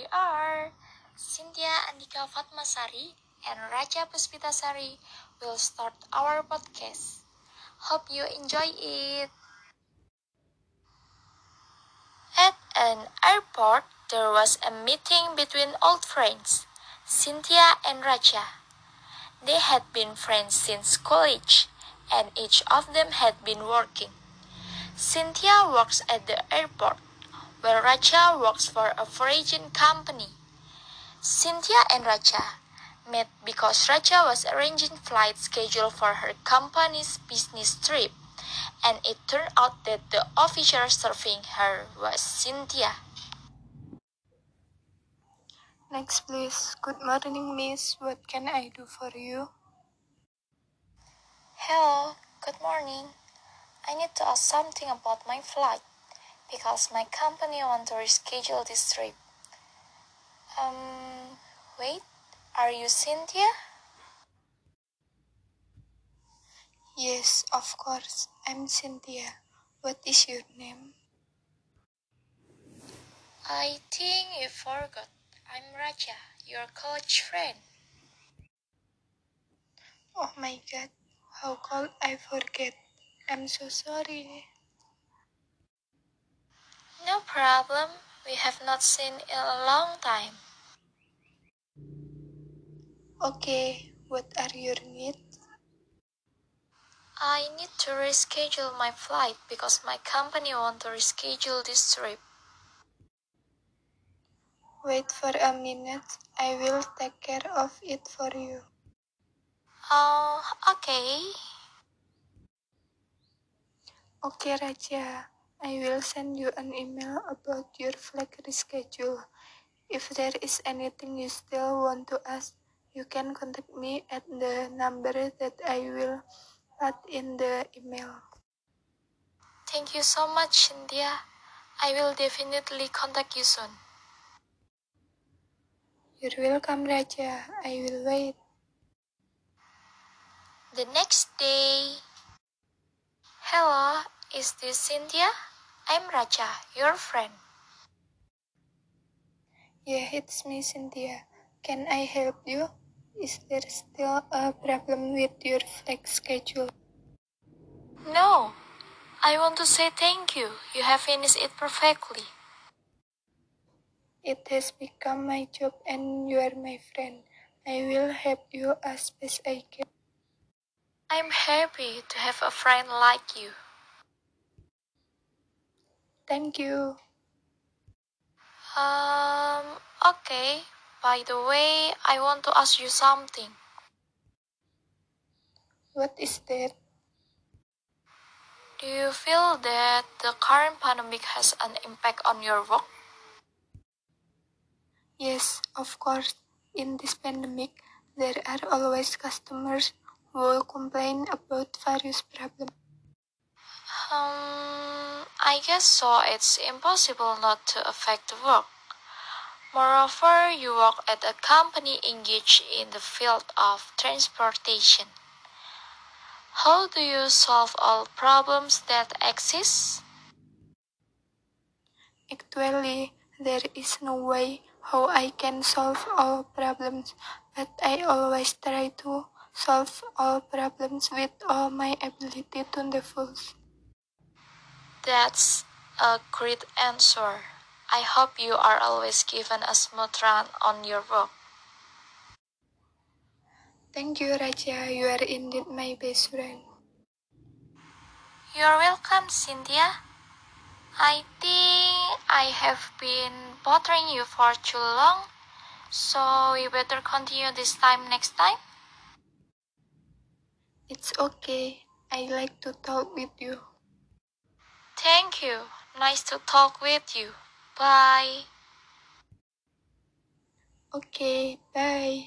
we are. Cynthia Andika Fatmasari and Raja Puspitasari will start our podcast. Hope you enjoy it. At an airport, there was a meeting between old friends, Cynthia and Raja. They had been friends since college, and each of them had been working. Cynthia works at the airport, where Raja works for a freighting company. Cynthia and Raja met because Raja was arranging flight schedule for her company's business trip, and it turned out that the officer serving her was Cynthia. Next, please. Good morning, miss. What can I do for you? Hello, good morning. I need to ask something about my flight because my company want to reschedule this trip. Um, wait, are you Cynthia? Yes, of course. I'm Cynthia. What is your name? I think you forgot. I'm Raja, your college friend. Oh my god, how could I forget? I'm so sorry. No problem. We have not seen in a long time. Okay, what are your needs? I need to reschedule my flight because my company want to reschedule this trip. Wait for a minute. I will take care of it for you. Oh, okay. Okay, Raja. I will send you an email about your flight reschedule. If there is anything you still want to ask, you can contact me at the number that I will put in the email. Thank you so much, Cynthia. I will definitely contact you soon. You're welcome, Raja. I will wait. The next day. Hello, is this Cynthia? I'm Raja, your friend. Yeah, it's me, Cynthia. Can I help you? Is there still a problem with your flight schedule? No, I want to say thank you. You have finished it perfectly. It has become my job and you are my friend. I will help you as best I can. I'm happy to have a friend like you. Thank you. Um, okay. By the way, I want to ask you something. What is that? Do you feel that the current pandemic has an impact on your work? Yes, of course. In this pandemic, there are always customers who will complain about various problems. Um, I guess so. It's impossible not to affect the work. Moreover, you work at a company engaged in the field of transportation. How do you solve all problems that exist? Actually, there is no way how I can solve all problems, but I always try to solve all problems with all my ability to the fullest. That's a great answer. I hope you are always given a smooth run on your work. Thank you, Raja. You are indeed my best friend. You're welcome, Cynthia. I think I have been bothering you for too long, so we better continue this time next time. It's okay. I like to talk with you. Thank you. Nice to talk with you. Bye. Okay, bye.